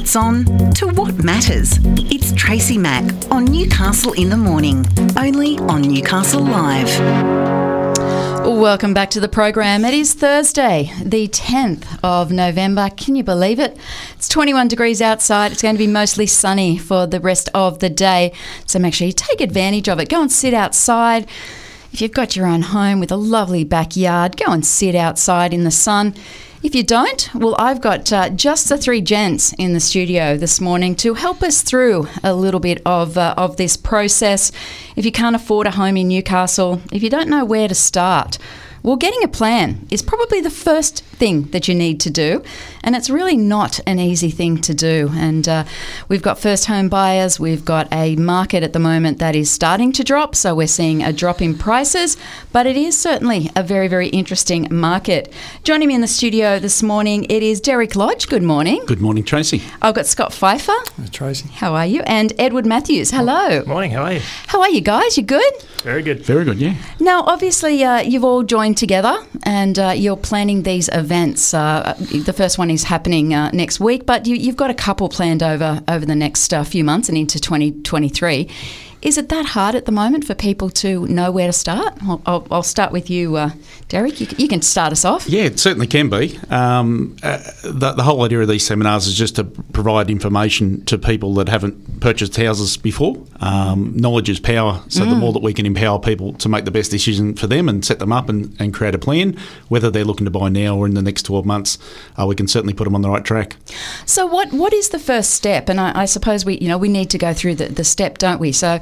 what's on to what matters. It's Tracy Mack on Newcastle in the Morning, only on Newcastle Live. Welcome back to the program. It is Thursday, the 10th of November. Can you believe it? It's 21 degrees outside. It's going to be mostly sunny for the rest of the day. So make sure you take advantage of it. Go and sit outside. If you've got your own home with a lovely backyard, go and sit outside in the sun. If you don't, well, I've got uh, just the three gents in the studio this morning to help us through a little bit of, uh, of this process. If you can't afford a home in Newcastle, if you don't know where to start, well, getting a plan is probably the first thing that you need to do, and it's really not an easy thing to do. And uh, we've got first home buyers, we've got a market at the moment that is starting to drop, so we're seeing a drop in prices, but it is certainly a very, very interesting market. Joining me in the studio this morning, it is Derek Lodge. Good morning. Good morning, Tracy. I've got Scott Pfeiffer. Tracy. How are you? And Edward Matthews. Hello. Morning, how are you? How are you guys? You good? Very good. Very good, yeah. Now, obviously, uh, you've all joined together and uh, you're planning these events. Uh, the first one is happening uh, next week, but you, have got a couple planned over over the next uh, few months and into 2023. Is it that hard at the moment for people to know where to start? I'll, I'll, I'll start with you, uh, Derek. You, you, can start us off. Yeah, it certainly can be. Um, uh, the, the, whole idea of these seminars is just to provide information to people that haven't purchased houses before. Um, knowledge is power, so mm. the more that we can empower people to make the best decision for them and set them up and, and create a plan, whether they're looking to buy now or in the next 12 months, uh, we can certainly put them on the right track. So, what what is the first step? And I, I suppose we you know we need to go through the, the step, don't we? So,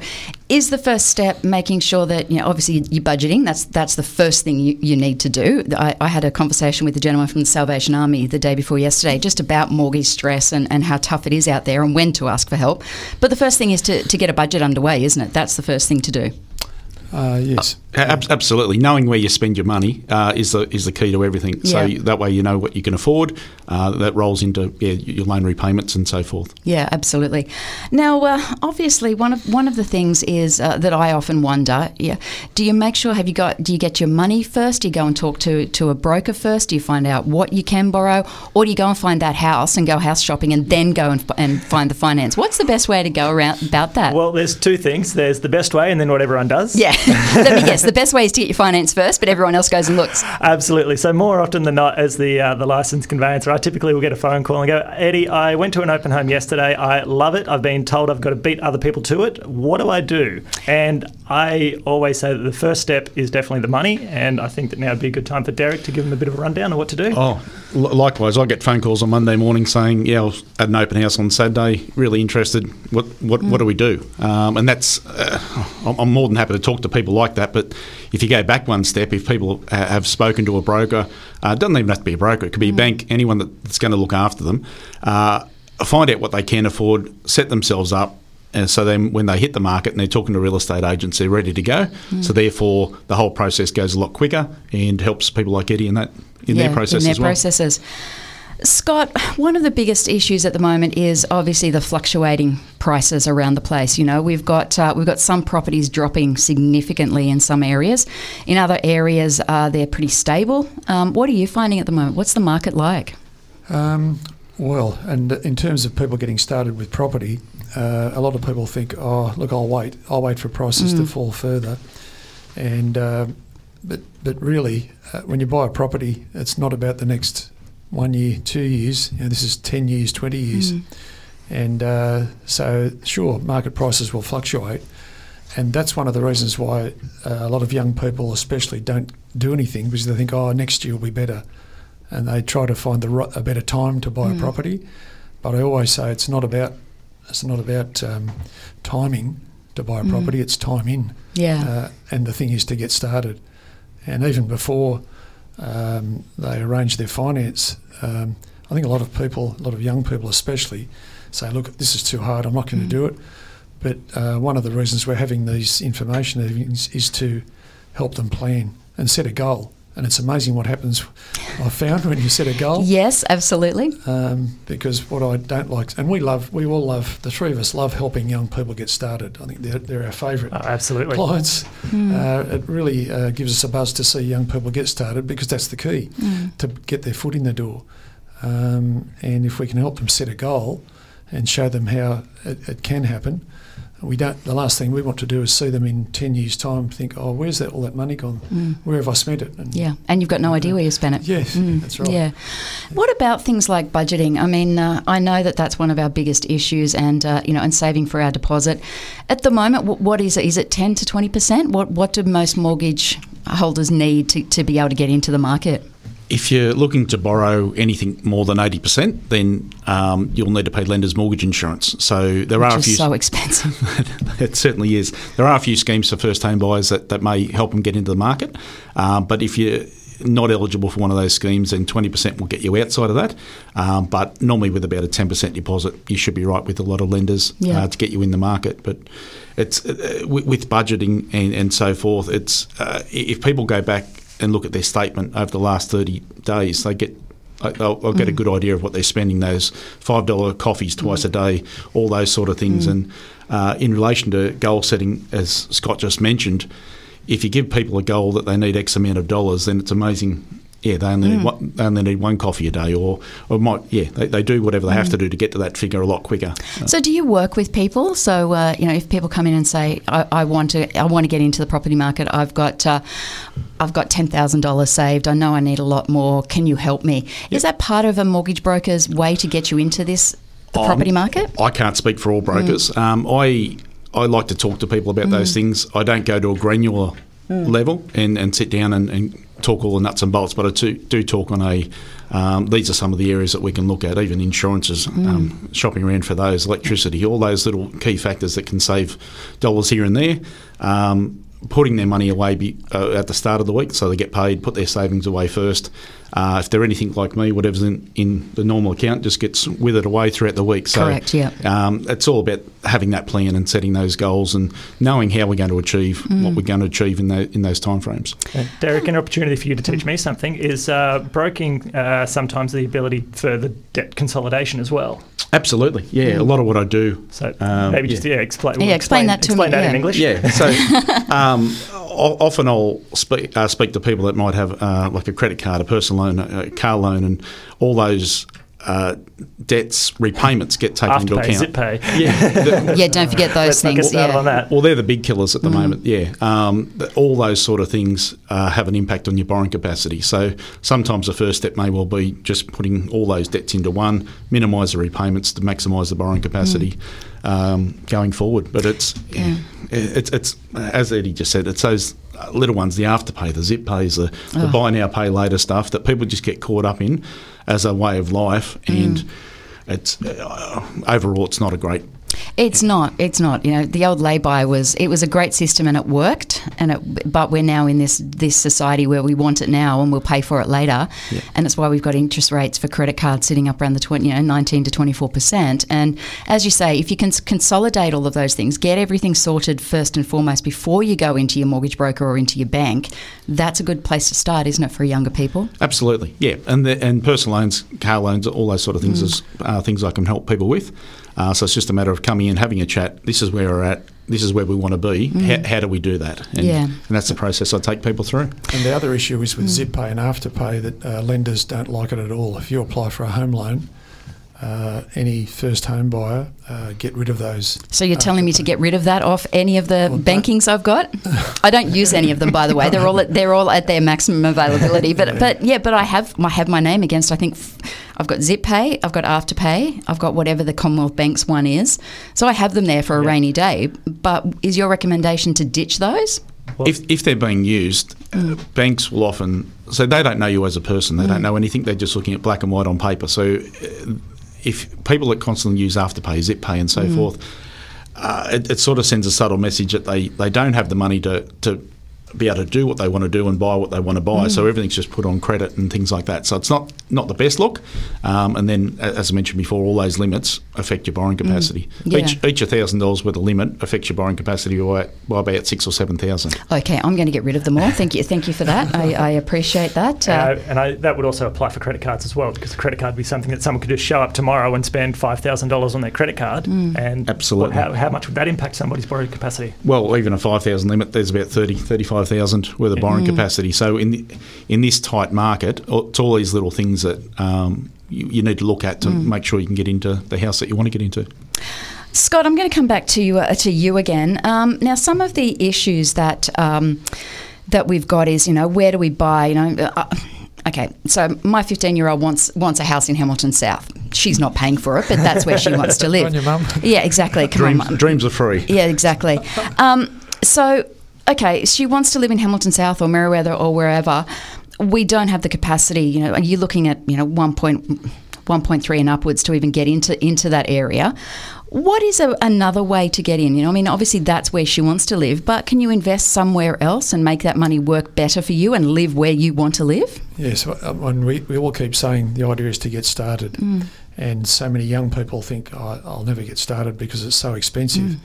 is the first step making sure that you know obviously you're budgeting. That's that's the first thing you, you need to do. I, I, had a conversation with a gentleman from the salvation army the day before yesterday just about mortgage stress and, and how tough it is out there and when to ask for help. But the first thing is to, to get a budget underway isn't it? That's the first thing to do. Uh, yes, uh, absolutely. Knowing where you spend your money uh, is the is the key to everything. So yeah. that way you know what you can afford. Uh, that rolls into yeah, your loan repayments and so forth. Yeah, absolutely. Now, uh, obviously, one of one of the things is uh, that I often wonder. Yeah, do you make sure have you got? Do you get your money first? Do you go and talk to to a broker first? Do you find out what you can borrow, or do you go and find that house and go house shopping and then go and, and find the finance? What's the best way to go around about that? Well, there's two things. There's the best way, and then what everyone does. Yeah. Let me guess. The best way is to get your finance first, but everyone else goes and looks. Absolutely. So more often than not, as the uh, the licensed conveyancer, I typically will get a phone call and go, Eddie, I went to an open home yesterday. I love it. I've been told I've got to beat other people to it. What do I do? And I always say that the first step is definitely the money. And I think that now would be a good time for Derek to give him a bit of a rundown on what to do. Oh, likewise. I get phone calls on Monday morning saying, yeah, I was at an open house on Saturday, really interested. What what, mm. what do we do? Um, and that's, uh, I'm more than happy to talk to people like that. But if you go back one step, if people have spoken to a broker, uh, it doesn't even have to be a broker, it could be mm. a bank, anyone that's going to look after them, uh, find out what they can afford, set themselves up. And so then, when they hit the market and they're talking to real estate agents, they're ready to go. Mm. So therefore, the whole process goes a lot quicker and helps people like Eddie in that in yeah, their process in their as well. processes. Scott, one of the biggest issues at the moment is obviously the fluctuating prices around the place. You know, we've got uh, we've got some properties dropping significantly in some areas. In other areas, uh, they're pretty stable. Um, what are you finding at the moment? What's the market like? Um, well, and in terms of people getting started with property, uh, a lot of people think, "Oh, look, I'll wait. I'll wait for prices mm. to fall further." And uh, but but really, uh, when you buy a property, it's not about the next one year, two years. You know, this is 10 years, 20 years. Mm. And uh, so, sure, market prices will fluctuate. And that's one of the reasons why uh, a lot of young people, especially, don't do anything because they think, oh, next year will be better. And they try to find the, a better time to buy mm. a property. But I always say it's not about it's not about um, timing to buy a mm. property. It's time in. Yeah. Uh, and the thing is to get started. And even before um, they arrange their finance. Um, I think a lot of people, a lot of young people especially, say, look, this is too hard, I'm not going mm. to do it. But uh, one of the reasons we're having these information is, is to help them plan and set a goal and it's amazing what happens. I've found when you set a goal. Yes, absolutely. Um, because what I don't like, and we love, we all love, the three of us love helping young people get started. I think they're, they're our favourite oh, absolutely. clients. Mm. Uh, it really uh, gives us a buzz to see young people get started because that's the key mm. to get their foot in the door. Um, and if we can help them set a goal, and show them how it, it can happen. We don't. The last thing we want to do is see them in ten years' time think, "Oh, where's that all that money gone? Where have I spent it?" And Yeah, and you've got no idea where you spent it. Yes, that's right. Mm. Yeah. What about things like budgeting? I mean, uh, I know that that's one of our biggest issues, and uh, you know, and saving for our deposit. At the moment, wh- what is it? Is it ten to twenty percent? What What do most mortgage holders need to, to be able to get into the market? If you're looking to borrow anything more than 80%, then um, you'll need to pay lender's mortgage insurance. So there are a few. so expensive. it certainly is. There are a few schemes for first home buyers that, that may help them get into the market. Um, but if you're not eligible for one of those schemes, then 20% will get you outside of that. Um, but normally, with about a 10% deposit, you should be right with a lot of lenders Yeah. uh, to get you in the market. But it's uh, with, with budgeting and, and so forth, it's uh, if people go back and look at their statement over the last 30 days, they get they'll, they'll get a mm. good idea of what they're spending those five dollar coffees mm. twice a day, all those sort of things. Mm. And uh, in relation to goal setting, as Scott just mentioned, if you give people a goal that they need X amount of dollars, then it's amazing. Yeah, they only need one, they only need one coffee a day, or or might yeah they, they do whatever they have to do to get to that figure a lot quicker. So, do you work with people? So, uh, you know, if people come in and say, I, "I want to, I want to get into the property market. I've got, uh, I've got ten thousand dollars saved. I know I need a lot more. Can you help me?" Is that part of a mortgage broker's way to get you into this the Um, property market? I can't speak for all brokers. Um, I I like to talk to people about those things. I don't go to a granular level and, and sit down and, and talk all the nuts and bolts, but I do, do talk on a. Um, these are some of the areas that we can look at, even insurances, um, shopping around for those, electricity, all those little key factors that can save dollars here and there. Um, putting their money away be, uh, at the start of the week so they get paid, put their savings away first. Uh, if they're anything like me, whatever's in, in the normal account just gets withered away throughout the week. So Correct, yeah. um, it's all about having that plan and setting those goals and knowing how we're going to achieve what we're going to achieve in, the, in those timeframes. And Derek, an opportunity for you to teach me something is uh, broking uh, sometimes the ability for the debt consolidation as well. Absolutely, yeah. A lot of what I do. So um, maybe just yeah, explain. Yeah, explain that to explain me, that in. English. Yeah. So um, often I'll speak, uh, speak to people that might have uh, like a credit card, a personal loan, a a car loan, and all those uh, debts, repayments get taken into Afterpay, account. zip pay. Yeah. the- Yeah, don't forget those Let's not get things. started Yeah. on that. Well, they're the big killers at the moment. Yeah, um, all those sort of things uh, have an impact on your borrowing capacity. So sometimes the first step may well be just putting all those debts into one, minimise the repayments to maximise the borrowing capacity um, going forward. But it's yeah. it's it's as Eddie just said, it's those little ones, the afterpay, the zip pays, the, the buy now pay later stuff that people just get caught up in as a way of life, and it's uh, overall it's not a great It's not. It's not. You know, the old lay-by was it was a great system and it worked. And it, but we're now in this this society where we want it now and we'll pay for it later. Yeah. And it's why we've got interest rates for credit cards sitting up around the 20, you know, 19 to 24 percent. And as you say, if you can consolidate all of those things, get everything sorted first and foremost before you go into your mortgage broker or into your bank, that's a good place to start, isn't it, for younger people? Absolutely, yeah, and the, and personal loans, car loans, all those sort of things is uh, things I can help people with. Uh, so it's just a matter of coming in, having a chat. This is where we're at. This is where we want to be. How, how do we do that? And, Yeah. and that's the process I take people through. And the other issue is with ZipPay and Afterpay that uh, lenders don't like it at all. If you apply for a home loan, uh, any first home buyer, uh, get rid of those. So you're telling me to get rid of that off any of the Well, bankings I've got? I don't use any of them, by the way. They're all at, they're all at their maximum availability. But but yeah, but I have I have my name against. I think f- I've got ZipPay, I've got Afterpay, I've got whatever the Commonwealth Bank's one is. So I have them there for a rainy day. But is your recommendation to ditch those? if, if they're being used, uh, banks will often so they don't know you as a person. They don't know anything. They're just looking at black and white on paper. So uh, if people that constantly use Afterpay, ZipPay, and so forth, uh, it, it sort of sends a subtle message that they, they don't have the money to, to be able to do what they want to do and buy what they want to buy. So everything's just put on credit and things like that. So it's not not the best look. Um, and then, as I mentioned before, all those limits affect your borrowing capacity. Yeah. Each each thousand dollars worth of limit affects your borrowing capacity by, by about six or seven thousand. Okay, I'm going to get rid of them all. Thank you, thank you for that. I, I appreciate that. Uh, Uh, and I, that would also apply for credit cards as well, because a credit card would be something that someone could just show up tomorrow and spend five thousand dollars on their credit card. Mm. And Absolutely. what- how, how much would that impact somebody's borrowing capacity? Well, even a 5,000 limit, there's about 30, five thousand worth of borrowing capacity. So in the, in this tight market, it's all these little things that um, you, you need to look at to make sure you can get into the house that you want to get into. Scott, I'm going to come back to you uh, to you again. Um, now, some of the issues that um, that we've got is, you know, where do we buy? You know, uh, okay. So my 15 year old wants wants a house in Hamilton South. She's not paying for it, but that's where she wants to live. On your mum. Yeah, exactly. Come Dreams, on, mum. dreams are free. Yeah, exactly. Um, so, okay, she wants to live in Hamilton South or Merewether or wherever. We don't have the capacity. You know, are you looking at you know 1.1.3 and upwards to even get into into that area? What is a, another way to get in? You know, I mean, obviously that's where she wants to live, but can you invest somewhere else and make that money work better for you and live where you want to live? Yes, uh, and we, we all keep saying the idea is to get started. And so many young people think, oh, I'll never get started because it's so expensive.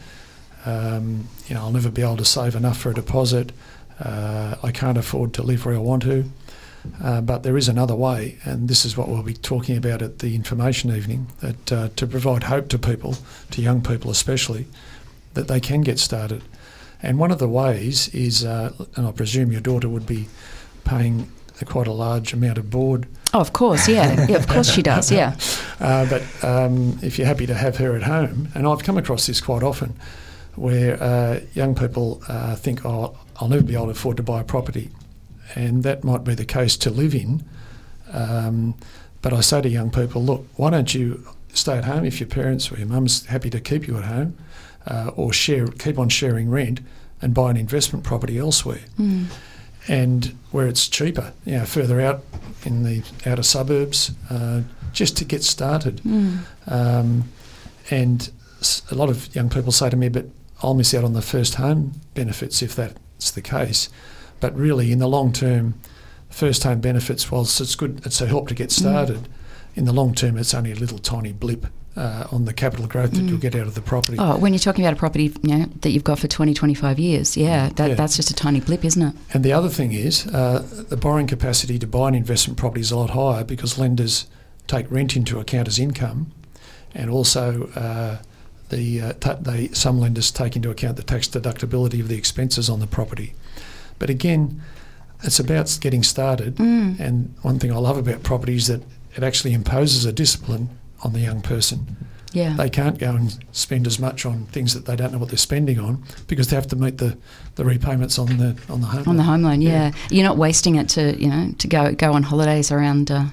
Um, you know, I'll never be able to save enough for a deposit. Uh, I can't afford to live where I want to. Uh, but there is another way, and this is what we'll be talking about at the information evening that uh, to provide hope to people, to young people especially, that they can get started. And one of the ways is, uh, and I presume your daughter would be paying quite a large amount of board. Oh, of course, yeah, yeah, of course she does, yeah. Uh, but um, if you're happy to have her at home, and I've come across this quite often, where uh, young people uh, think, "Oh, I'll never be able to afford to buy a property," and that might be the case to live in. Um, but I say to young people, "Look, why don't you stay at home if your parents or your mum's happy to keep you at home, uh, or share, keep on sharing rent, and buy an investment property elsewhere." and where it's cheaper, you know, further out in the outer suburbs, uh, just to get started. Um, and a lot of young people say to me, "But I'll miss out on the first home benefits if that's the case." But really, in the long term, first home benefits, whilst it's good, it's a help to get started. In the long term, it's only a little tiny blip uh, on the capital growth that you'll get out of the property. Oh, when you're talking about a property you know, that you've got for 20, 25 years, yeah, that, Yeah. that's just a tiny blip, isn't it? And the other thing is, uh, the borrowing capacity to buy an investment property is a lot higher because lenders take rent into account as income, and also uh, the uh, ta they some lenders take into account the tax deductibility of the expenses on the property. But again, it's about getting started. And one thing I love about property is that it actually imposes a discipline on the young person. Yeah. They can't go and spend as much on things that they don't know what they're spending on because they have to meet the, the repayments on the on the home on the loan. home loan, yeah. You're not wasting it to, you know, to go go on holidays around uh,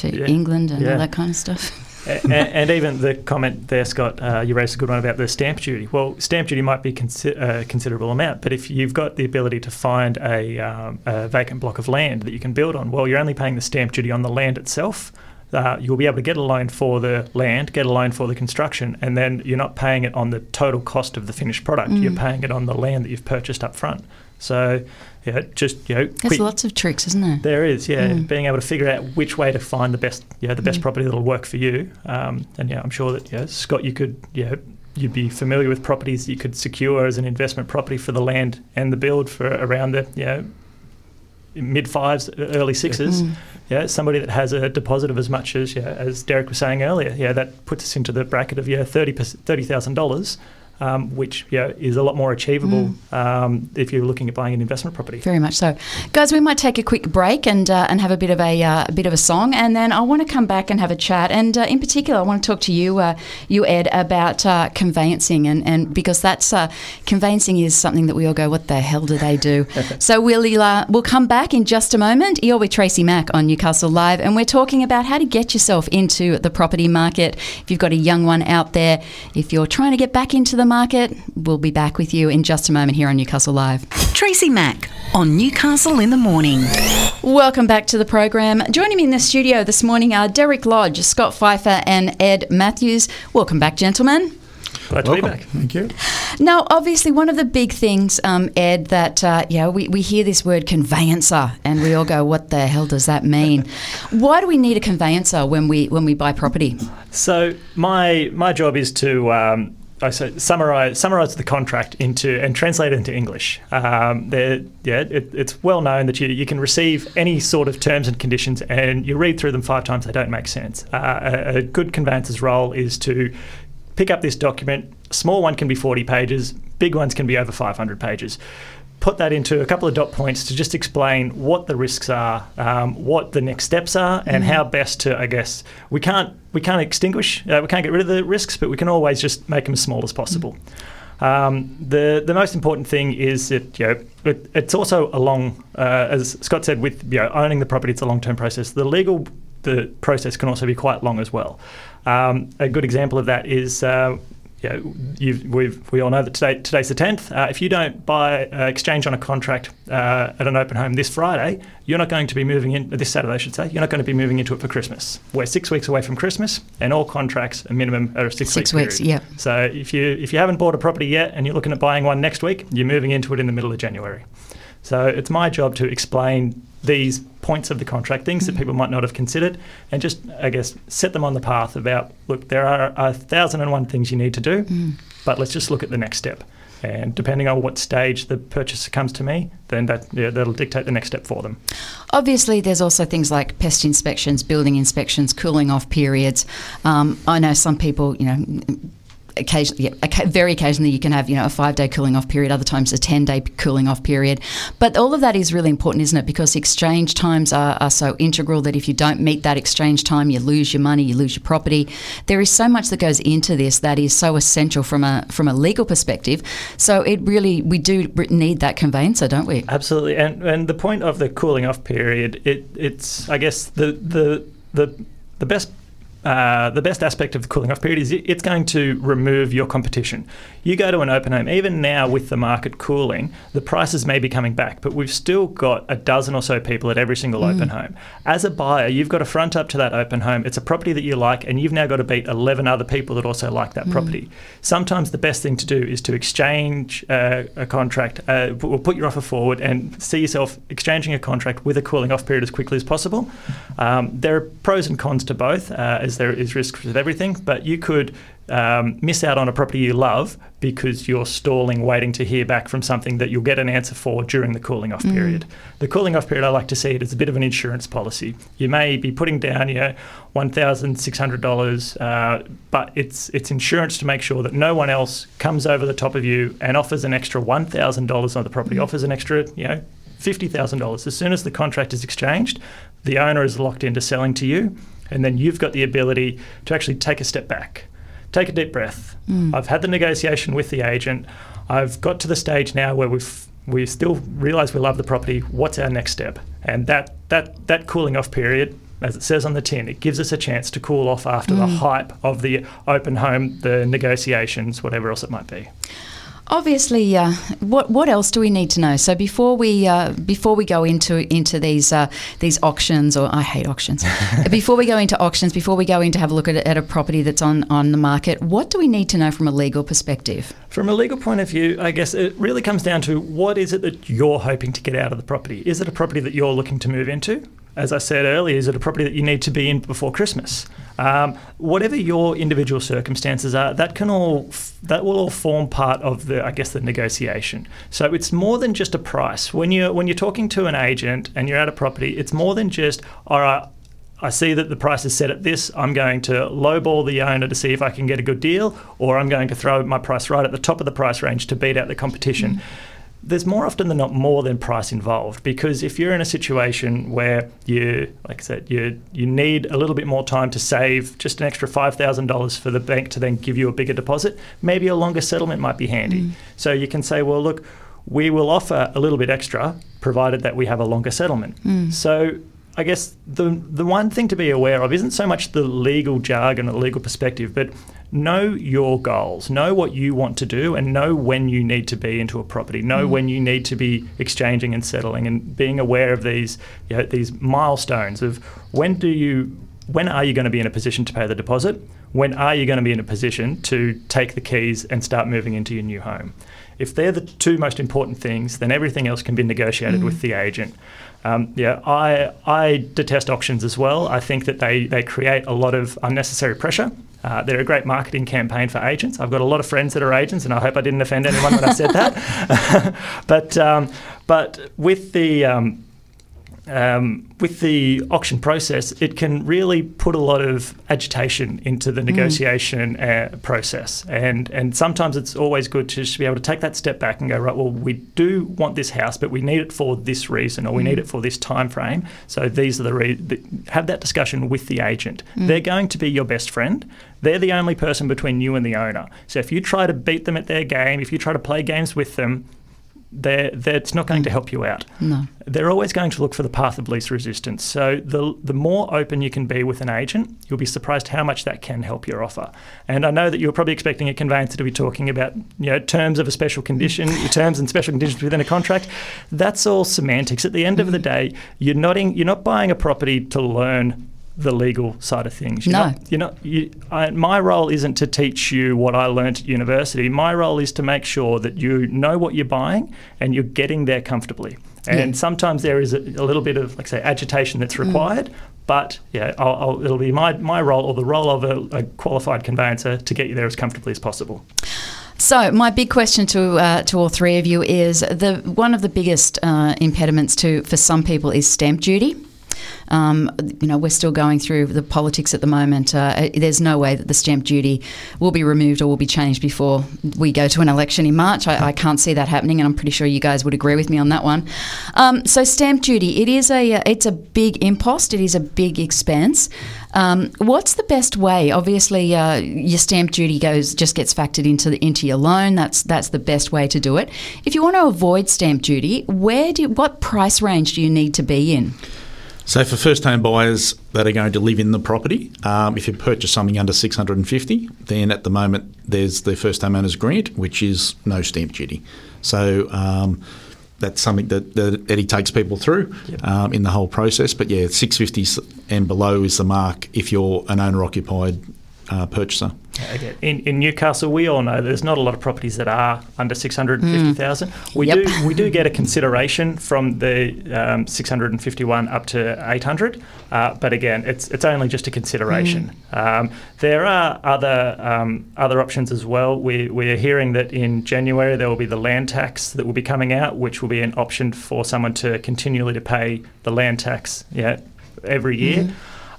to Yeah. England and Yeah. all that kind of stuff. and, and even the comment there, Scott, uh, you raised a good one about the stamp duty. Well, stamp duty might be consi- a considerable amount, but if you've got the ability to find a, um, a vacant block of land that you can build on, well, you're only paying the stamp duty on the land itself. Uh, you'll be able to get a loan for the land, get a loan for the construction, and then you're not paying it on the total cost of the finished product. You're paying it on the land that you've purchased up front. So, yeah, just you know, There's quick, lots of tricks, isn't there? there is, yeah. Mm. Being able to figure out which way to find the best, yeah, the best Mm. property that'll work for you. Um, and yeah, I'm sure that yeah, Scott, you could, yeah, you'd be familiar with properties that you could secure as an investment property for the land and the build for around the, you know, mid fives, early sixes. Mm. Yeah, somebody that has a deposit of as much as, yeah, as Derek was saying earlier. Yeah, that puts us into the bracket of yeah, thirty thirty thousand dollars. Um, which yeah is a lot more achievable um, if you're looking at buying an investment property. Very much so, guys. We might take a quick break and uh, and have a bit of a, uh, a bit of a song, and then I want to come back and have a chat. And uh, in particular, I want to talk to you, uh, you Ed, about uh, conveyancing, and, and because that's uh, conveyancing is something that we all go, what the hell do they do? so we'll we'll come back in just a moment. You're with Tracy Mack on Newcastle Live, and we're talking about how to get yourself into the property market. If you've got a young one out there, if you're trying to get back into the market, we'll be back with you in just a moment here on Newcastle Live. Tracy Mack on Newcastle in the Morning. Welcome back to the program. Joining me in the studio this morning are Derek Lodge, Scott Pfeiffer, and Ed Matthews. Welcome back, gentlemen. Glad to be Welcome. back. Thank you. Now, obviously, one of the big things, um, Ed, that uh, yeah, we, we hear this word conveyancer, and we all go, "What the hell does that mean?" Why do we need a conveyancer when we when we buy property? So my my job is to um, I say summarize summarize the contract into and translate it into English. Um, yeah, it, it's well known that you, you can receive any sort of terms and conditions, and you read through them five times, they don't make sense. Uh, a, a good conveyancer's role is to pick up this document. Small one can be 40 pages, big ones can be over 500 pages. Put that into a couple of dot points to just explain what the risks are, um, what the next steps are, and how best to. I guess we can't we can't extinguish, uh, we can't get rid of the risks, but we can always just make them as small as possible. Um, the the most important thing is that you know it, it's also a long, uh, as Scott said, with you know, owning the property, it's a long term process. The legal the process can also be quite long as well. Um, a good example of that is. Uh, you know, we've, we all know that today, today's the 10th. Uh, if you don't buy uh, exchange on a contract uh, at an open home this Friday, you're not going to be moving in, this Saturday, I should say, you're not going to be moving into it for Christmas. We're six weeks away from Christmas, and all contracts, a minimum, are a six, Six week weeks, period. yeah. So if you, if you haven't bought a property yet and you're looking at buying one next week, you're moving into it in the middle of January. So it's my job to explain these points of the contract, things that people might not have considered, and just, I guess, set them on the path about look, there are a thousand and one things you need to do, but let's just look at the next step. And depending on what stage the purchaser comes to me, then that yeah, that'll dictate the next step for them. Obviously, there's also things like pest inspections, building inspections, cooling off periods. Um, I know some people, you know, occasionally, yeah, very occasionally, you can have you know a five day cooling off period. Other times, a ten day cooling off period. But all of that is really important, isn't it? Because exchange times are, are so integral that if you don't meet that exchange time, you lose your money, you lose your property. There is so much that goes into this that is so essential from a from a legal perspective. So it really we do need that conveyancer, don't we? Absolutely, and and the point of the cooling off period, it it's I guess the the the the best. Uh, the best aspect of the cooling off period is it's going to remove your competition. You go to an open home, even now with the market cooling, the prices may be coming back, but we've still got a dozen or so people at every single open home. As a buyer, you've got to front up to that open home. It's a property that you like, and you've now got to beat 11 other people that also like that property. Sometimes the best thing to do is to exchange uh, a contract, uh, or put your offer forward, and see yourself exchanging a contract with a cooling off period as quickly as possible. Um, there are pros and cons to both, uh, as there is risks with everything, but you could um, miss out on a property you love because you're stalling, waiting to hear back from something that you'll get an answer for during the cooling off period. The cooling off period, I like to see it as a bit of an insurance policy. You may be putting down, you know, one thousand six hundred dollars, uh, but it's it's insurance to make sure that no one else comes over the top of you and offers an extra one thousand dollars on the property, offers an extra, you know. $50,000. As soon as the contract is exchanged, the owner is locked into selling to you, and then you've got the ability to actually take a step back take a deep breath. Mm. I've had the negotiation with the agent. I've got to the stage now where we've we still realise we love the property. What's our next step? And that that that cooling off period, as it says on the tin, it gives us a chance to cool off after the mm. hype of the open home, the negotiations, whatever else it might be. Obviously, uh, what what else do we need to know? So before we uh, before we go into into these uh, these auctions, or I hate auctions. before we go into auctions, before we go in to have a look at, at a property that's on on the market, what do we need to know from a legal perspective? From a legal point of view, I guess it really comes down to what is it that you're hoping to get out of the property? Is it a property that you're looking to move into? As I said earlier, is it a property that you need to be in before Christmas? Um, whatever your individual circumstances are, that can all that will all form part of the, I guess, the negotiation. So it's more than just a price. When you when you're talking to an agent and you're at a property, it's more than just all right. I see that the price is set at this. I'm going to lowball the owner to see if I can get a good deal, or I'm going to throw my price right at the top of the price range to beat out the competition. There's more often than not more than price involved because if you're in a situation where you, like I said, you you need a little bit more time to save just an extra five thousand dollars for the bank to then give you a bigger deposit, maybe a longer settlement might be handy. Mm. So you can say, well, look, we will offer a little bit extra provided that we have a longer settlement. Mm. So I guess the the one thing to be aware of isn't so much the legal jargon or the legal perspective, but know your goals, know what you want to do, and know when you need to be into a property. Know mm-hmm. when you need to be exchanging and settling, and being aware of these you know, these milestones of when do you when are you going to be in a position to pay the deposit? When are you going to be in a position to take the keys and start moving into your new home? If they're the two most important things, then everything else can be negotiated with the agent. Um, yeah, I I detest auctions as well. I think that they they create a lot of unnecessary pressure. Uh, they're a great marketing campaign for agents. I've got a lot of friends that are agents, and I hope I didn't offend anyone when I said that. but um, but with the um, um, with the auction process, it can really put a lot of agitation into the negotiation uh, process, and and sometimes it's always good to just be able to take that step back and go right. Well, we do want this house, but we need it for this reason, or we need it for this time frame. So these are the re- the, have that discussion with the agent. They're going to be your best friend. They're the only person between you and the owner. So if you try to beat them at their game, if you try to play games with them, they're, it's not going to mm. help you out. No. They're always going to look for the path of least resistance. So the the more open you can be with an agent, you'll be surprised how much that can help your offer. And I know that you're probably expecting a conveyancer to be talking about you know terms of a special condition, terms and special conditions within a contract. That's all semantics. At the end of the mm. day, you're not in, you're not buying a property to learn the legal side of things. You're No. not, you're not. You, I, my role isn't to teach you what I learnt at university. My role is to make sure that you know what you're buying and you're getting there comfortably. And Yeah. sometimes there is a, a little bit of, like say, agitation that's required. But yeah, I'll, I'll, it'll be my, my role or the role of a, a qualified conveyancer to get you there as comfortably as possible. So my big question to uh, to all three of you is the one of the biggest uh, impediments to for some people is stamp duty. Um, you know, we're still going through the politics at the moment. Uh, there's no way that the stamp duty will be removed or will be changed before we go to an election in March. I, I can't see that happening, and I'm pretty sure you guys would agree with me on that one. Um, so, stamp duty it is a it's a big impost. It is a big expense. Um, what's the best way? Obviously, uh, your stamp duty goes just gets factored into the, into your loan. That's that's the best way to do it. If you want to avoid stamp duty, where do what price range do you need to be in? So for first-time buyers that are going to live in the property, um, if you purchase something under 650, then at the moment there's the first-time owners grant, which is no stamp duty. So um, that's something that, that Eddie takes people through um, in the whole process. But yeah, 650 s- and below is the mark if you're an owner-occupied uh, purchaser. Again, in, in Newcastle, we all know there's not a lot of properties that are under six hundred and fifty thousand. We Yep. do we do get a consideration from the um, six hundred and fifty one up to eight hundred, uh, but again, it's it's only just a consideration. Um, there are other um, other options as well. We we are hearing that in January there will be the land tax that will be coming out, which will be an option for someone to continually to pay the land tax. Yeah, every year.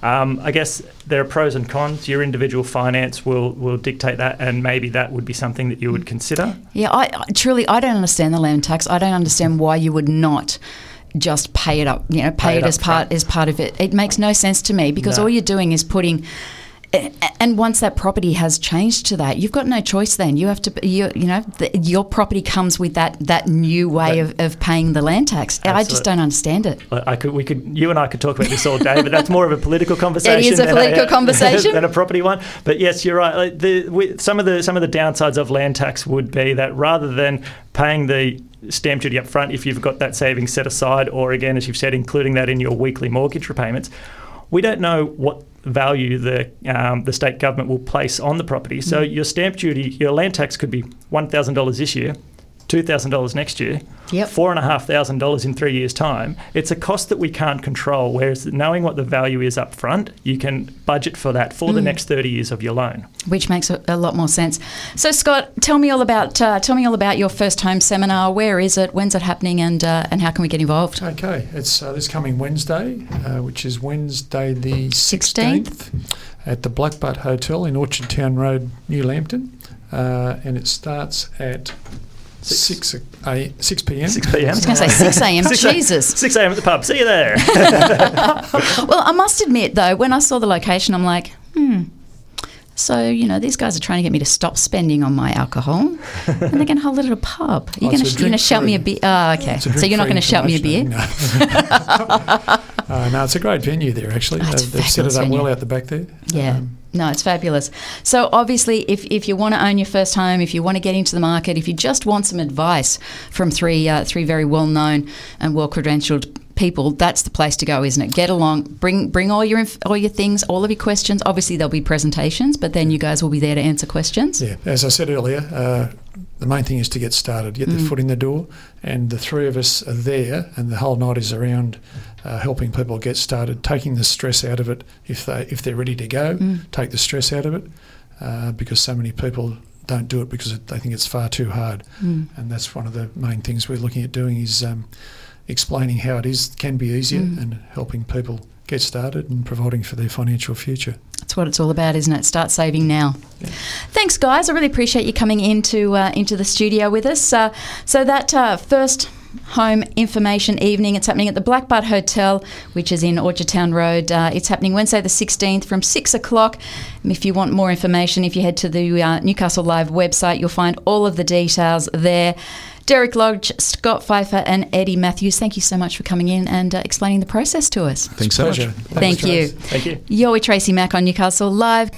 Um, I guess there are pros and cons. Your individual finance will, will dictate that, and maybe that would be something that you would consider. Yeah, I truly I don't understand the land tax. I don't understand why you would not just pay it up. You know, pay, Pay it, it as part front. as part of it. It makes no sense to me because No. all you're doing is putting. A- And once that property has changed to that, you've got no choice. Then you have to, you, you know, the, your property comes with that that new way of, of paying the land tax. I just don't understand it. I could, we could, you and I could talk about this all day, but that's more of a political conversation. it is a than political conversation. than a property one. But yes, you're right. The, with some of the some of the downsides of land tax would be that rather than paying the stamp duty up front, if you've got that savings set aside, or again, as you've said, including that in your weekly mortgage repayments, we don't know what value the um, the state government will place on the property. So Mm. your stamp duty, your land tax could be one thousand dollars this year. Two thousand dollars next year, Yep. four and a half thousand dollars in three years' time. It's a cost that we can't control. Whereas knowing what the value is up front, you can budget for that for Mm. the next thirty years of your loan. which makes a, a lot more sense. So, Scott, tell me all about uh, tell me all about your first home seminar. Where is it? When's it happening? And uh, and how can we get involved? Okay, it's uh, this coming Wednesday, uh, which is Wednesday the 16th. 16th at the Blackbutt Hotel in Orchardtown Road, New Lambton. Uh, and it starts at 6, a, 6 p.m. Six p.m. I was going to say six a.m. Six Jesus. Six a.m. at the pub. See you there. Well, I must admit though, when I saw the location, I'm like, hmm. So you know, these guys are trying to get me to stop spending on my alcohol, and they're going to hold it at a pub. You're Oh, going to you're going to shout me a beer. Oh, okay. So you're not going to shout me a beer. No. uh, no, it's a great venue there, actually. Oh, they've, they've set it fabulous up well out the back there. Yeah. Um, no, it's fabulous. So obviously, if, if you want to own your first home, if you want to get into the market, if you just want some advice from three uh, three very well known and well credentialed people, that's the place to go, isn't it? Get along, bring bring all your inf- all your things, all of your questions. Obviously, there'll be presentations, but then you guys will be there to answer questions. Yeah, as I said earlier, uh, the main thing is to get started, get Mm. the foot in the door, and the three of us are there, and the whole night is around uh, helping people get started, taking the stress out of it if they if they're ready to go, Mm. take the stress out of it, uh, because so many people don't do it because they think it's far too hard, Mm. and that's one of the main things we're looking at doing is. Um, explaining how it is can be easier and helping people get started and providing for their financial future. That's what it's all about, isn't it? Start saving now. Thanks, guys. I really appreciate you coming into uh, into the studio with us. Uh, so that uh, first home information evening, it's happening at the Blackbutt Hotel, which is in Orchardtown Road. Uh, it's happening Wednesday the 16th from 6 o'clock. And if you want more information, if you head to the uh, Newcastle Live website, you'll find all of the details there. Derek Lodge, Scott Pfeiffer, and Eddie Matthews, thank you so much for coming in and uh, explaining the process to us. Thanks so much. Pleasure. Thank you. Thank you. You're with Tracy Mack on Newcastle Live.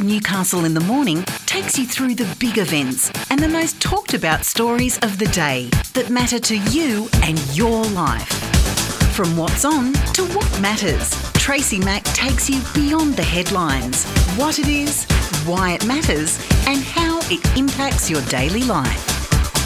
Newcastle in the Morning takes you through the big events and the most talked about stories of the day that matter to you and your life. From what's on to what matters, Tracy Mack takes you beyond the headlines, what it is, why it matters, and how it impacts your daily life.